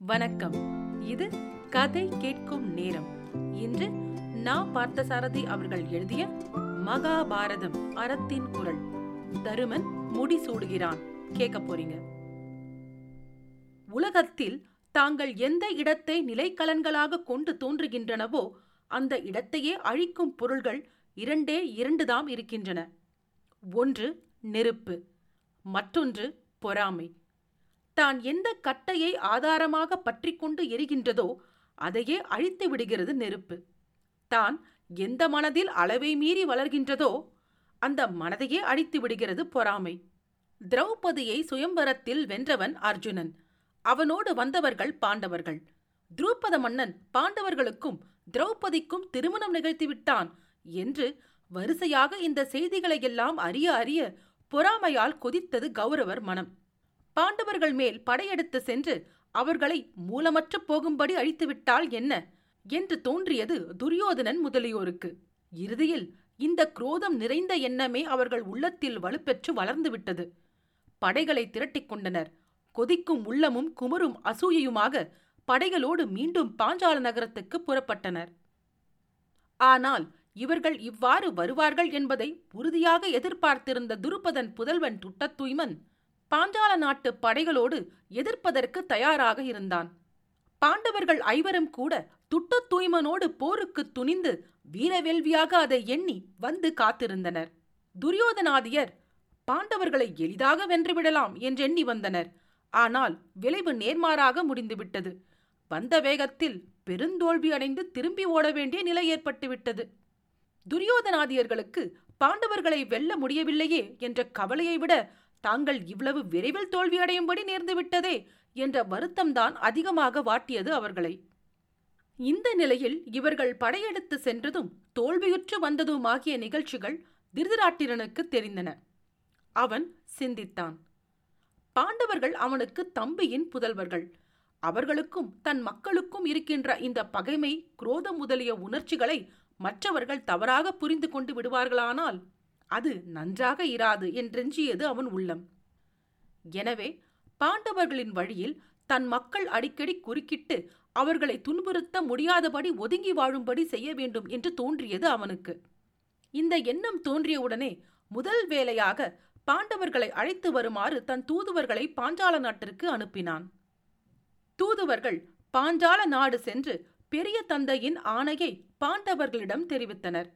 வணக்கம். இது கதை கேட்கும் நேரம். இன்று நான் பார்த்தசாரதி அவர்கள் எழுதிய மகாபாரதம் அறத்தின் குரல். தருமன் முடிசூடுகிறான் கேட்க போறீங்க. உலகத்தில் தாங்கள் எந்த இடத்தை நிலைக்கலன்களாக கொண்டு தோன்றுகின்றனவோ அந்த இடத்தையே அழிக்கும் பொருள்கள் இரண்டே இரண்டுதாம் இருக்கின்றன. ஒன்று நெருப்பு மற்றொன்று பொறாமை. தான் எந்த கட்டையை ஆதாரமாக பற்றிக்கொண்டு எரிகின்றதோ அதையே அழித்து விடுகிறது நெருப்பு. தான் எந்த மனதில் அளவை மீறி வளர்கின்றதோ அந்த மனதையே அழித்து விடுகிறது பொறாமை. திரௌபதியை சுயம்பரத்தில் வென்றவன் அர்ஜுனன். அவனோடு வந்தவர்கள் பாண்டவர்கள். துருப்பத மன்னன் பாண்டவர்களுக்கும் திரௌபதிக்கும் திருமணம் நிகழ்த்திவிட்டான் என்று வரிசையாக இந்த செய்திகளையெல்லாம் அறிய அறிய பொறாமையால் கொதித்தது கௌரவர் மனம். பாண்டவர்கள் மேல் படையெடுத்து சென்று அவர்களை மூலமற்று போகும்படி அழித்துவிட்டால் என்ன? என்று தோன்றியது துரியோதனன் முதலியோருக்கு. இறுதியில் இந்த குரோதம் நிறைந்த எண்ணமே அவர்கள் உள்ளத்தில் வலுப்பெற்று வளர்ந்துவிட்டது. படைகளை திரட்டிக் கொண்டனர். கொதிக்கும் உள்ளமும் குமரும் அசூயையுமாக படைகளோடு மீண்டும் பாஞ்சால நகரத்துக்கு புறப்பட்டனர். ஆனால் இவர்கள் இவ்வாறு வருவார்கள் என்பதை உறுதியாக எதிர்பார்த்திருந்த துருபதன் புதல்வன் துட்டத்துய்மன் பாஞ்சால நாட்டு படைகளோடு எதிர்ப்பதற்கு தயாராக இருந்தான். பாண்டவர்கள் ஐவரும் கூட துட்ட தூய்மனோடு போருக்கு துணிந்து வீரவேள்வியாக அதை எண்ணி வந்து காத்திருந்தனர். துரியோதனாதியர் பாண்டவர்களை எளிதாக வென்றுவிடலாம் என்றெண்ணி வந்தனர். ஆனால் விளைவு நேர்மாறாக முடிந்துவிட்டது. வந்த வேகத்தில் பெருந்தோல்வி அடைந்து திரும்பி ஓட வேண்டிய நிலை ஏற்பட்டுவிட்டது. துரியோதனாதியர்களுக்கு பாண்டவர்களை வெல்ல முடியவில்லையே என்ற கவலையை விட தாங்கள் இவ்வளவு விரைவில் தோல்வியடையும்படி நேர்ந்துவிட்டதே என்ற வருத்தம்தான் அதிகமாக வாட்டியது அவர்களை. இந்த நிலையில் இவர்கள் படையெடுத்து சென்றதும் தோல்வியுற்று வந்ததுமாகிய நிகழ்ச்சிகள் திருதராட்டிரனுக்கு தெரிந்தன. அவன் சிந்தித்தான். பாண்டவர்கள் அவனுக்கு தம்பியின் புதல்வர்கள். அவர்களுக்கும் தன் மக்களுக்கும் இருக்கின்ற இந்த பகைமை குரோதம் முதலிய உணர்ச்சிகளை மற்றவர்கள் தவறாக புரிந்து கொண்டு விடுவார்களானால் அது நன்றாக இராது என்றெஞ்சியது அவன் உள்ளம். எனவே பாண்டவர்களின் வழியில் தன் மக்கள் அடிக்கடி குறுக்கிட்டு அவர்களை துன்புறுத்த முடியாதபடி ஒதுங்கி வாழும்படி செய்ய வேண்டும் என்று தோன்றியது அவனுக்கு. இந்த எண்ணம் தோன்றியவுடனே முதல் வேலையாக பாண்டவர்களை அழைத்து வருமாறு தன் தூதுவர்களை பாஞ்சால நாட்டிற்கு அனுப்பினான். தூதுவர்கள் பாஞ்சால நாடு சென்று பெரிய தந்தையின் ஆணையை பாண்டவர்களிடம் தெரிவித்தனர்.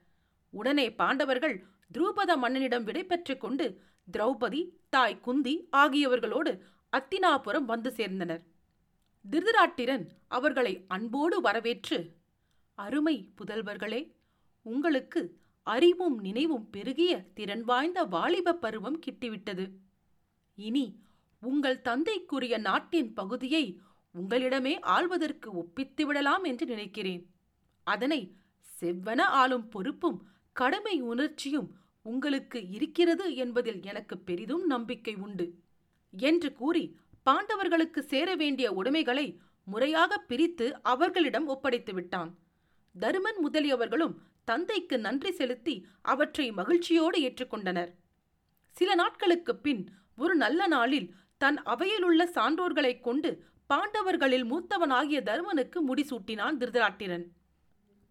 உடனே பாண்டவர்கள் துருபத மன்னனிடம் விடைபெற்றுக் கொண்டு திரௌபதி தாய் குந்தி ஆகியவர்களோடு அத்தினாபுரம் வந்து சேர்ந்தனர். திருதராட்டிரன் அவர்களை அன்போடு வரவேற்று அருமை புதல்வர்களே உங்களுக்கு அறிவும் நினைவும் பெருகிய திறன் வாய்ந்த வாலிப பருவம் கிட்டிவிட்டது. இனி உங்கள் தந்தைக்குரிய நாட்டின் பகுதியை உங்களிடமே ஆள்வதற்கு ஒப்பித்து விடலாம் என்று நினைக்கிறேன். அதனை செவ்வன ஆளும் பொறுப்பும் கடமை உணர்ச்சியும் உங்களுக்கு இருக்கிறது என்பதில் எனக்கு பெரிதும் நம்பிக்கை உண்டு. என்று கூறி பாண்டவர்களுக்கு சேர வேண்டிய உடைமைகளை முறையாக பிரித்து அவர்களிடம் ஒப்படைத்து விட்டான். தருமன் முதலியவர்களும் தந்தைக்கு நன்றி செலுத்தி அவற்றை மகிழ்ச்சியோடு ஏற்றுக்கொண்டனர். சில நாட்களுக்குப் பின் ஒரு நல்ல நாளில் தன் அவையிலுள்ள சான்றோர்களைக் கொண்டு பாண்டவர்களில் மூத்தவனாகிய தருமனுக்கு முடிசூட்டினான் திருதராட்டிரன்.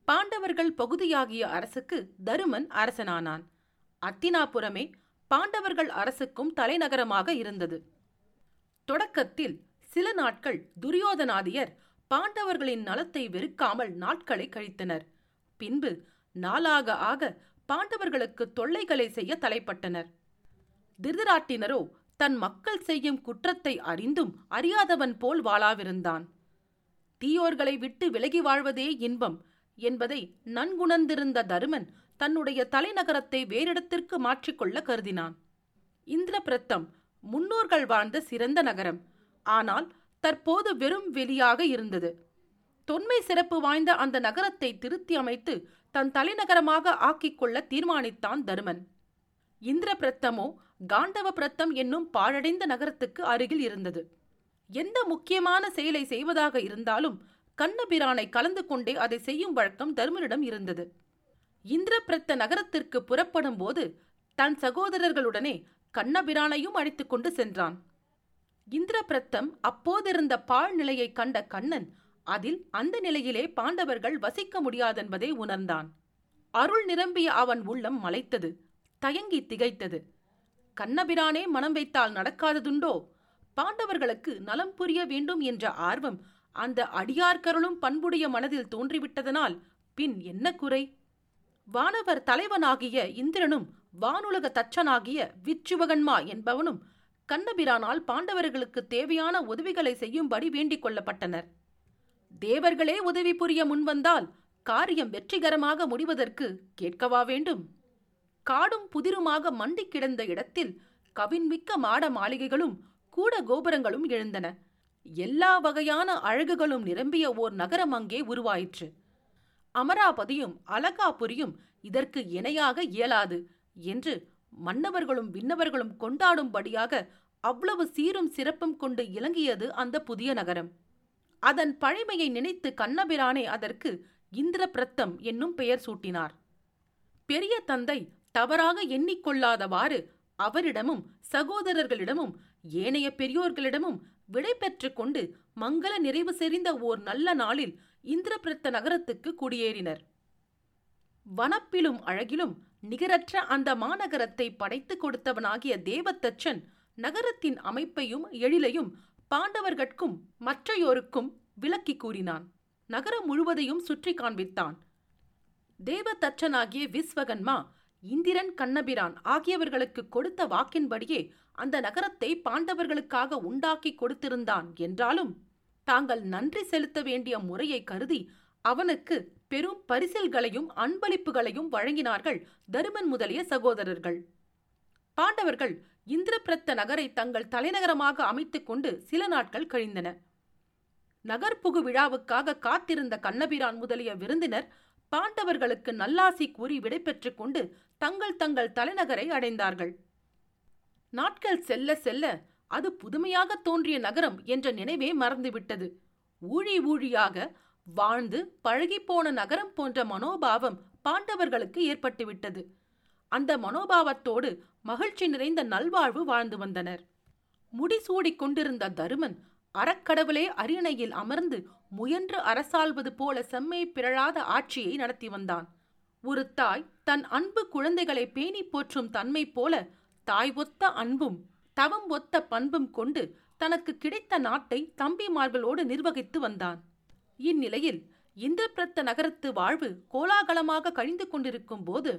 பாண்டவர்கள் பகுதியாகிய அரசுக்கு தருமன் அரசனானான். அத்தினாபுரமே பாண்டவர்கள் அரசுக்கும் தலைநகரமாக இருந்தது. தொடக்கத்தில் சில நாட்கள் துரியோதனாதியர் பாண்டவர்களின் நலத்தை வெறுக்காமல் நாட்களை கழித்தனர். பின்பு நாளாக ஆக பாண்டவர்களுக்கு தொல்லைகளை செய்ய தலைப்பட்டனர். திருதராட்டினரோ தன் மக்கள் செய்யும் குற்றத்தை அறிந்தும் அறியாதவன் போல் வாழாவிருந்தான். தீயோர்களை விட்டு விலகி வாழ்வதே இன்பம். என்பதை நன்குணர்ந்திருந்த தருமன் தன்னுடைய தலைநகரத்தை வேறிடத்திற்கு மாற்றிக்கொள்ள கருதினான். இந்திரபிரத்தம் முன்னோர்கள் வாழ்ந்த சிறந்த நகரம். ஆனால் தற்போது வெறும் வெளியாக இருந்தது. தொன்மை சிறப்பு வாய்ந்த அந்த நகரத்தை திருத்தி அமைத்து தன் தலைநகரமாக ஆக்கிக்கொள்ள தீர்மானித்தான் தருமன். இந்திரபிரத்தமோ காண்டவ பிரத்தம் என்னும் பாழடைந்த நகரத்துக்கு அருகில் இருந்தது. எந்த முக்கியமான செயலை செய்வதாக இருந்தாலும் கண்ணபிரானை கலந்து கொண்டே அதை செய்யும் வழக்கம் தருமனிடம் இருந்தது. இந்திரபிரத்த நகரத்திற்கு புறப்படும் போது தன் சகோதரர்களுடனே கண்ணபிரானையும் அழைத்துக் கொண்டு சென்றான். இந்திரபிரத்தம் அப்போதிருந்த பாழ் நிலையை கண்ட கண்ணன் அதில் அந்த நிலையிலே பாண்டவர்கள் வசிக்க முடியாதென்பதை உணர்ந்தான். அருள் நிரம்பிய அவன் உள்ளம் மலைத்தது தயங்கி திகைத்தது. கண்ணபிரானே மனம் வைத்தால் நடக்காததுண்டோ? பாண்டவர்களுக்கு நலம் புரிய வேண்டும் என்ற ஆர்வம் அந்த அடியார்கருளும் பண்புடைய மனதில் தோன்றிவிட்டதனால் பின் என்ன குறை? வானவர் தலைவனாகிய இந்திரனும் வானுலக தச்சனாகிய விச்சுவகன்மா என்பவனும் கண்ணபிரானால் பாண்டவர்களுக்கு தேவையான உதவிகளை செய்யும்படி வேண்டிக் கொள்ளப்பட்டனர். தேவர்களே உதவி புரிய முன்வந்தால் காரியம் வெற்றிகரமாக முடிவதற்கு கேட்கவா வேண்டும்? காடும் புதிருமாக மண்டி கிடந்த இடத்தில் கவின்மிக்க மாட மாளிகைகளும் கூட கோபுரங்களும் எழுந்தன. எல்லா வகையான அழகுகளும் நிரம்பிய ஓர் நகரம் அங்கே உருவாயிற்று. அமராபதியும் அலகாபுரியும் இதற்கு இணையாக இயலாது என்று மன்னவர்களும் விண்ணவர்களும் கொண்டாடும்படியாக அவ்வளவு சீரும் சிறப்பும் கொண்டு இலங்கியது அந்த புதிய நகரம். அதன் பழைமையை நினைத்து கண்ணபிரானே அதற்கு இந்திரபிரத்தம் என்னும் பெயர் சூட்டினார். பெரிய தந்தை தவறாக எண்ணிக்கொள்ளாதவாறு அவரிடமும் சகோதரர்களிடமும் ஏனைய பெரியோர்களிடமும் விடை கொண்டு மங்கள நிறைவு செறிந்த ஓர் நல்ல நாளில் இந்திரபிரத்த நகரத்துக்கு குடியேறினர். வனப்பிலும் அழகிலும் நிகரற்ற அந்த மாநகரத்தை படைத்துக் கொடுத்தவனாகிய தேவத்தச்சன் நகரத்தின் அமைப்பையும் எழிலையும் பாண்டவர்கட்கும் மற்றையோருக்கும் விளக்கி கூறினான். நகரம் முழுவதையும் சுற்றி காண்பித்தான். தேவதச்சனாகிய விஸ்வகன்மா இந்திரன் கண்ணபிரான் ஆகியவர்களுக்கு கொடுத்த வாக்கின்படியே அந்த நகரத்தை பாண்டவர்களுக்காக உண்டாக்கி கொடுத்திருந்தான் என்றாலும் தாங்கள் நன்றி செலுத்த வேண்டிய முறையை கருதி அவனுக்கு பெரும் பரிசில்களையும் அன்பளிப்புகளையும் வழங்கினார்கள் தருமன் முதலிய சகோதரர்கள். பாண்டவர்கள் இந்திரபிரத்த நகரை தங்கள் தலைநகரமாக அமைத்துக் கொண்டு சில நாட்கள் கழிந்தன நகர்ப்புகு விழாவுக்காக காத்திருந்த கண்ணபிரான் முதலிய விருந்தினர் பாண்டவர்களுக்கு நல்லாசி கூறி விடைபெற்றுக் கொண்டு தங்கள் தங்கள் தலைநகரை அடைந்தார்கள். நாட்கள் செல்ல செல்ல அது புதுமையாக தோன்றிய நகரம் என்ற நினைவே மறந்துவிட்டது. ஊழி ஊழியாக வாழ்ந்து பழகிப்போன நகரம் போன்ற மனோபாவம் பாண்டவர்களுக்கு ஏற்பட்டுவிட்டது. அந்த மனோபாவத்தோடு மகிழ்ச்சி நிறைந்த நல்வாழ்வு வாழ்ந்து வந்தனர். முடிசூடிக் கொண்டிருந்த தருமன் அறக்கடவுளே அரியணையில் அமர்ந்து முயன்று அரசாள்வது போல செம்மை பிறழாத ஆட்சியை நடத்தி வந்தான். ஒரு தாய் தன் அன்பு குழந்தைகளை பேணி போற்றும் தன்மை போல தாய் ஒத்த அன்பும் தவம் ஒத்த பண்பும் கொண்டு தனக்கு கிடைத்த நாட்டை தம்பிமார்களோடு நிர்வகித்து வந்தான். இந்நிலையில் இந்திரபிரத்த நகரத்து வாழ்வு கோலாகலமாக கழிந்து கொண்டிருக்கும் போது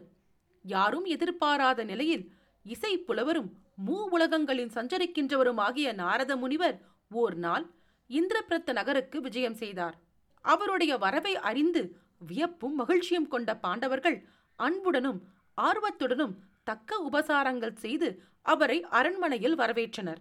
யாரும் எதிர்பாராத நிலையில் இசை புலவரும் மூ உலகங்களின் சஞ்சரிக்கின்றவரும் ஆகிய நாரத முனிவர் ஓர் நாள் இந்திரபிரத்த நகருக்கு விஜயம் செய்தார். அவருடைய வரவை அறிந்து வியப்பும் மகிழ்ச்சியும் கொண்ட பாண்டவர்கள் அன்புடனும் ஆர்வத்துடனும் தக்க உபசாரங்கள் செய்து அவரை அரண்மனையில் வரவேற்றனர்.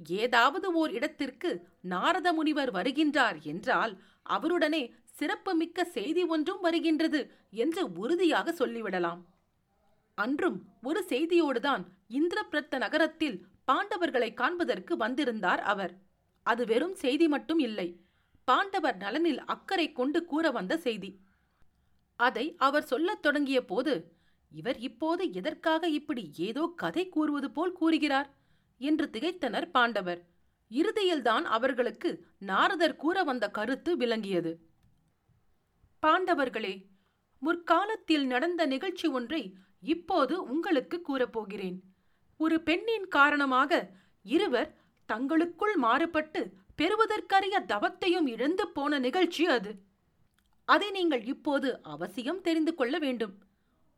ஏதாவது ஓர் இடத்திற்கு நாரத முனிவர் வருகின்றார் என்றால் அவருடனே சிறப்புமிக்க செய்தி ஒன்றும் வருகின்றது என்று உறுதியாக சொல்லிவிடலாம். அன்றும் ஒரு செய்தியோடுதான் இந்திரபிரத்த நகரத்தில் பாண்டவர்களை காண்பதற்கு வந்திருந்தார் அவர். அது வெறும் செய்தி மட்டும் இல்லை. பாண்டவர் நலனில் அக்கறை கொண்டு கூற வந்த செய்தி. அதை அவர் சொல்லத் தொடங்கிய போது இவர் இப்போது எதற்காக இப்படி ஏதோ கதை கூறுவது போல் கூறுகிறார்? என்று திகைத்தனர் பாண்டவர். இறுதியில்தான் அவர்களுக்கு நாரதர் கூற வந்த கருத்து விளங்கியது. பாண்டவர்களே முற்காலத்தில் நடந்த நிகழ்ச்சி ஒன்றை இப்போது உங்களுக்கு கூறப்போகிறேன். ஒரு பெண்ணின் காரணமாக இருவர் தங்களுக்குள் மாறுபட்டு பெறுவதற்கரிய தவத்தையும் இழந்து போன நிகழ்ச்சி அது. அதை நீங்கள் இப்போது அவசியம் தெரிந்து கொள்ள வேண்டும்.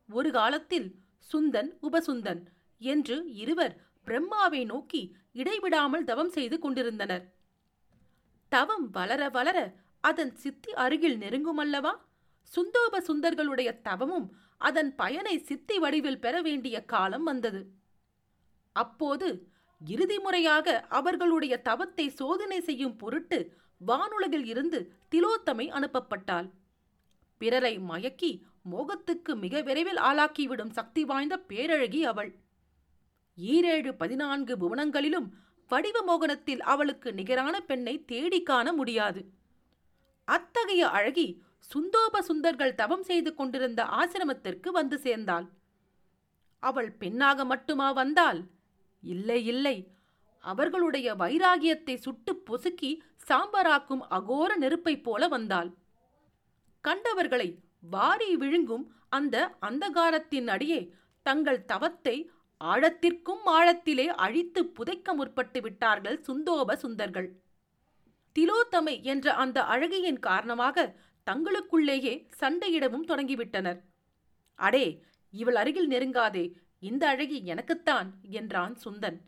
ஒரு காலத்தில் சுந்தன் உபசுந்தன் என்று இருவர் பிரம்மாவை நோக்கி இடைவிடாமல் தவம் செய்து கொண்டிருந்தனர். தவம் வளர வளர அதன் சித்தி அருகில் நெருங்குமல்லவா? சுந்தோப சுந்தர்களுடைய தவமும் அதன் பயனை சித்தி வடிவில் பெற வேண்டிய காலம் வந்தது. அப்போது இறுதி முறையாக அவர்களுடைய தவத்தை சோதனை செய்யும் பொருட்டு வானுலகில் இருந்து திலோத்தமை அனுப்பப்பட்டாள். பிறரை மயக்கி மோகத்துக்கு மிக விரைவில் ஆளாக்கிவிடும் சக்தி வாய்ந்த பேரழகி அவள். ஈரேழு பதினான்கு புவனங்களிலும் வடிவ மோகனத்தில் அவளுக்கு நிகரான பெண்ணை தேடி காண முடியாது. அத்தகைய அழகி சுந்தோப சுந்தர்கள் தவம் செய்து கொண்டிருந்த ஆசிரமத்திற்கு வந்து சேர்ந்தாள். அவள் பெண்ணாக மட்டுமா வந்தாள்? இல்லை இல்லை. அவர்களுடைய வைராகியத்தை சுட்டு பொசுக்கி சாம்பராக்கும் அகோர நெருப்பைப் போல வந்தாள். கண்டவர்களை வாரி விழுங்கும் அந்த அந்தகாரத்தின் அடியே தங்கள் தவத்தை ஆழத்திற்கும் ஆழத்திலே அழித்து புதைக்க முற்பட்டு விட்டார்கள் சுந்தோப சுந்தர்கள். திலோத்தமை என்ற அந்த அழகியின் காரணமாக தங்களுக்குள்ளேயே சண்டையிடவும் தொடங்கிவிட்டனர். அடே இவள் அருகில் நெருங்காதே இந்த அழகி எனக்குத்தான் என்றான் சுந்தன்.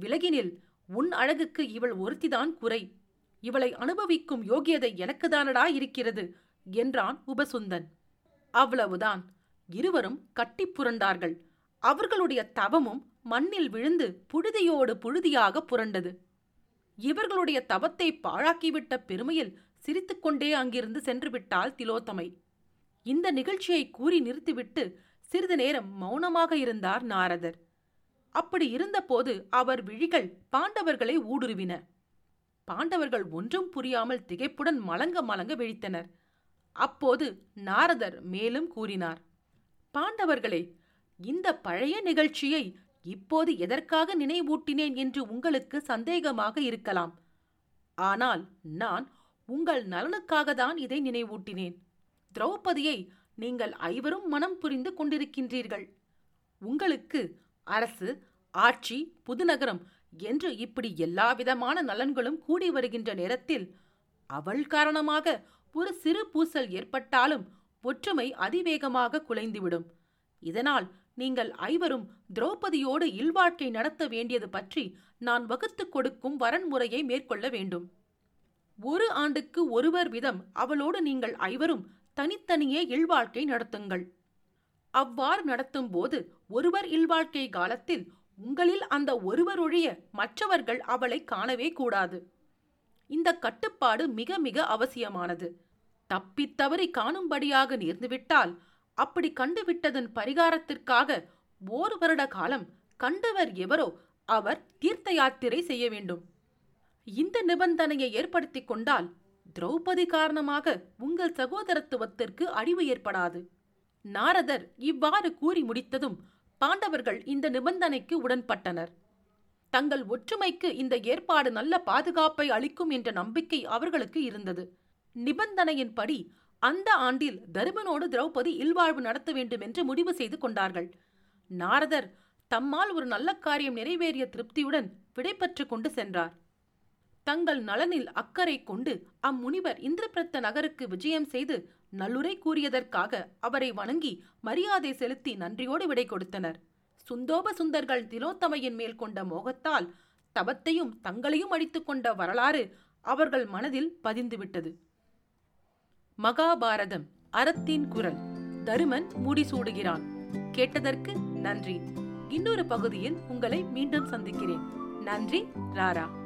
விலகினில் உன் அழகுக்கு இவள் ஒருத்திதான் குறை. இவளை அனுபவிக்கும் யோகியதை எனக்குதானடா இருக்கிறது என்றான் உபசுந்தன். அவ்வளவுதான். இருவரும் கட்டிப் புரண்டார்கள். அவர்களுடைய தவமும் மண்ணில் விழுந்து புழுதியோடு புழுதியாக புரண்டது. இவர்களுடைய தவத்தை பாழாக்கிவிட்ட பெருமையில் சிரித்துக்கொண்டே அங்கிருந்து சென்றுவிட்டாள் திலோத்தமை. இந்த நிகழ்ச்சியை கூறி நிறுத்திவிட்டு சிறிது நேரம் மௌனமாக இருந்தார் நாரதர். அப்படி இருந்தபோது அவர் விழிகள் பாண்டவர்களை ஊடுருவின. பாண்டவர்கள் ஒன்றும் புரியாமல் திகைப்புடன் மலங்க மலங்க விழித்தனர். அப்போது நாரதர் மேலும் கூறினார் பாண்டவர்களே இந்த பழைய நிகழ்ச்சியை இப்போது எதற்காக நினைவூட்டினேன் என்று உங்களுக்கு சந்தேகமாக இருக்கலாம். ஆனால் நான் உங்கள் நலனுக்காக தான் இதை நினைவூட்டினேன். திரௌபதியை நீங்கள் ஐவரும் மனம் புரிந்து கொண்டிருக்கின்றீர்கள். உங்களுக்கு அரசு ஆட்சி புதுநகரம் என்று இப்படி எல்லாவிதமான நலன்களும் கூடி வருகின்ற நேரத்தில் அவள் காரணமாக ஒரு சிறு பூசல் ஏற்பட்டாலும் ஒற்றுமை அதிவேகமாக குலைந்துவிடும். இதனால் நீங்கள் ஐவரும் திரௌபதியோடு இல்வாழ்க்கை நடத்த வேண்டியது பற்றி நான் வகுத்துக் கொடுக்கும் வரன்முறையை மேற்கொள்ள வேண்டும். ஒரு ஆண்டுக்கு ஒருவர் விதம் அவளோடு நீங்கள் ஐவரும் தனித்தனியே இல்வாழ்க்கை நடத்துங்கள். அவ்வாறு நடத்தும் போது ஒருவர் இல்வாழ்க்கை காலத்தில் உங்களில் அந்த ஒருவரொழிய மற்றவர்கள் அவளை காணவே கூடாது. இந்த கட்டுப்பாடு மிக மிக அவசியமானது. தப்பித்தவறி காணும்படியாக நேர்ந்துவிட்டால் அப்படி கண்டுவிட்டதன் பரிகாரத்திற்காக ஓர் வருட காலம் கண்டவர் எவரோ அவர் தீர்த்த யாத்திரை செய்ய வேண்டும். இந்த நிபந்தனையை ஏற்படுத்திக் கொண்டால் திரௌபதி காரணமாக உங்கள் சகோதரத்துவத்திற்கு அழிவு ஏற்படாது. நாரதர் இவ்வாறு கூறி முடித்ததும் பாண்டவர்கள் இந்த நிபந்தனைக்கு உடன்பட்டனர். தங்கள் ஒற்றுமைக்கு இந்த ஏற்பாடு நல்ல பாதுகாப்பை அளிக்கும் என்ற நம்பிக்கை அவர்களுக்கு இருந்தது. நிபந்தனையின்படி அந்த ஆண்டில் தருமனோடு திரௌபதி இல்வாழ்வு நடத்த வேண்டும் என்று முடிவு செய்து கொண்டார்கள். நாரதர் தம்மால் ஒரு நல்ல காரியம் நிறைவேறிய திருப்தியுடன் விடைபெற்று கொண்டு சென்றார். தங்கள் நலனில் அக்கறை கொண்டு அம்முனிவர் இந்திரபிரத்த நகருக்கு விஜயம் செய்து நல்லுரை கூறியதற்காக அவரை வணங்கி மரியாதை செலுத்தி நன்றியோடு விடை கொடுத்தனர். சுந்தோப சுந்தர்கள் திலோத்தமையின் மேல் கொண்ட மோகத்தால் தவத்தையும் தங்களையும் அடித்துக் கொண்ட வரலாறு அவர்கள் மனதில் பதிந்துவிட்டது. மகாபாரதம் அறத்தின் குரல். தருமன் முடிசூடுகிறான் கேட்டதற்கு நன்றி. இன்னொரு பகுதியில் உங்களை மீண்டும் சந்திக்கிறேன். நன்றி ராரா.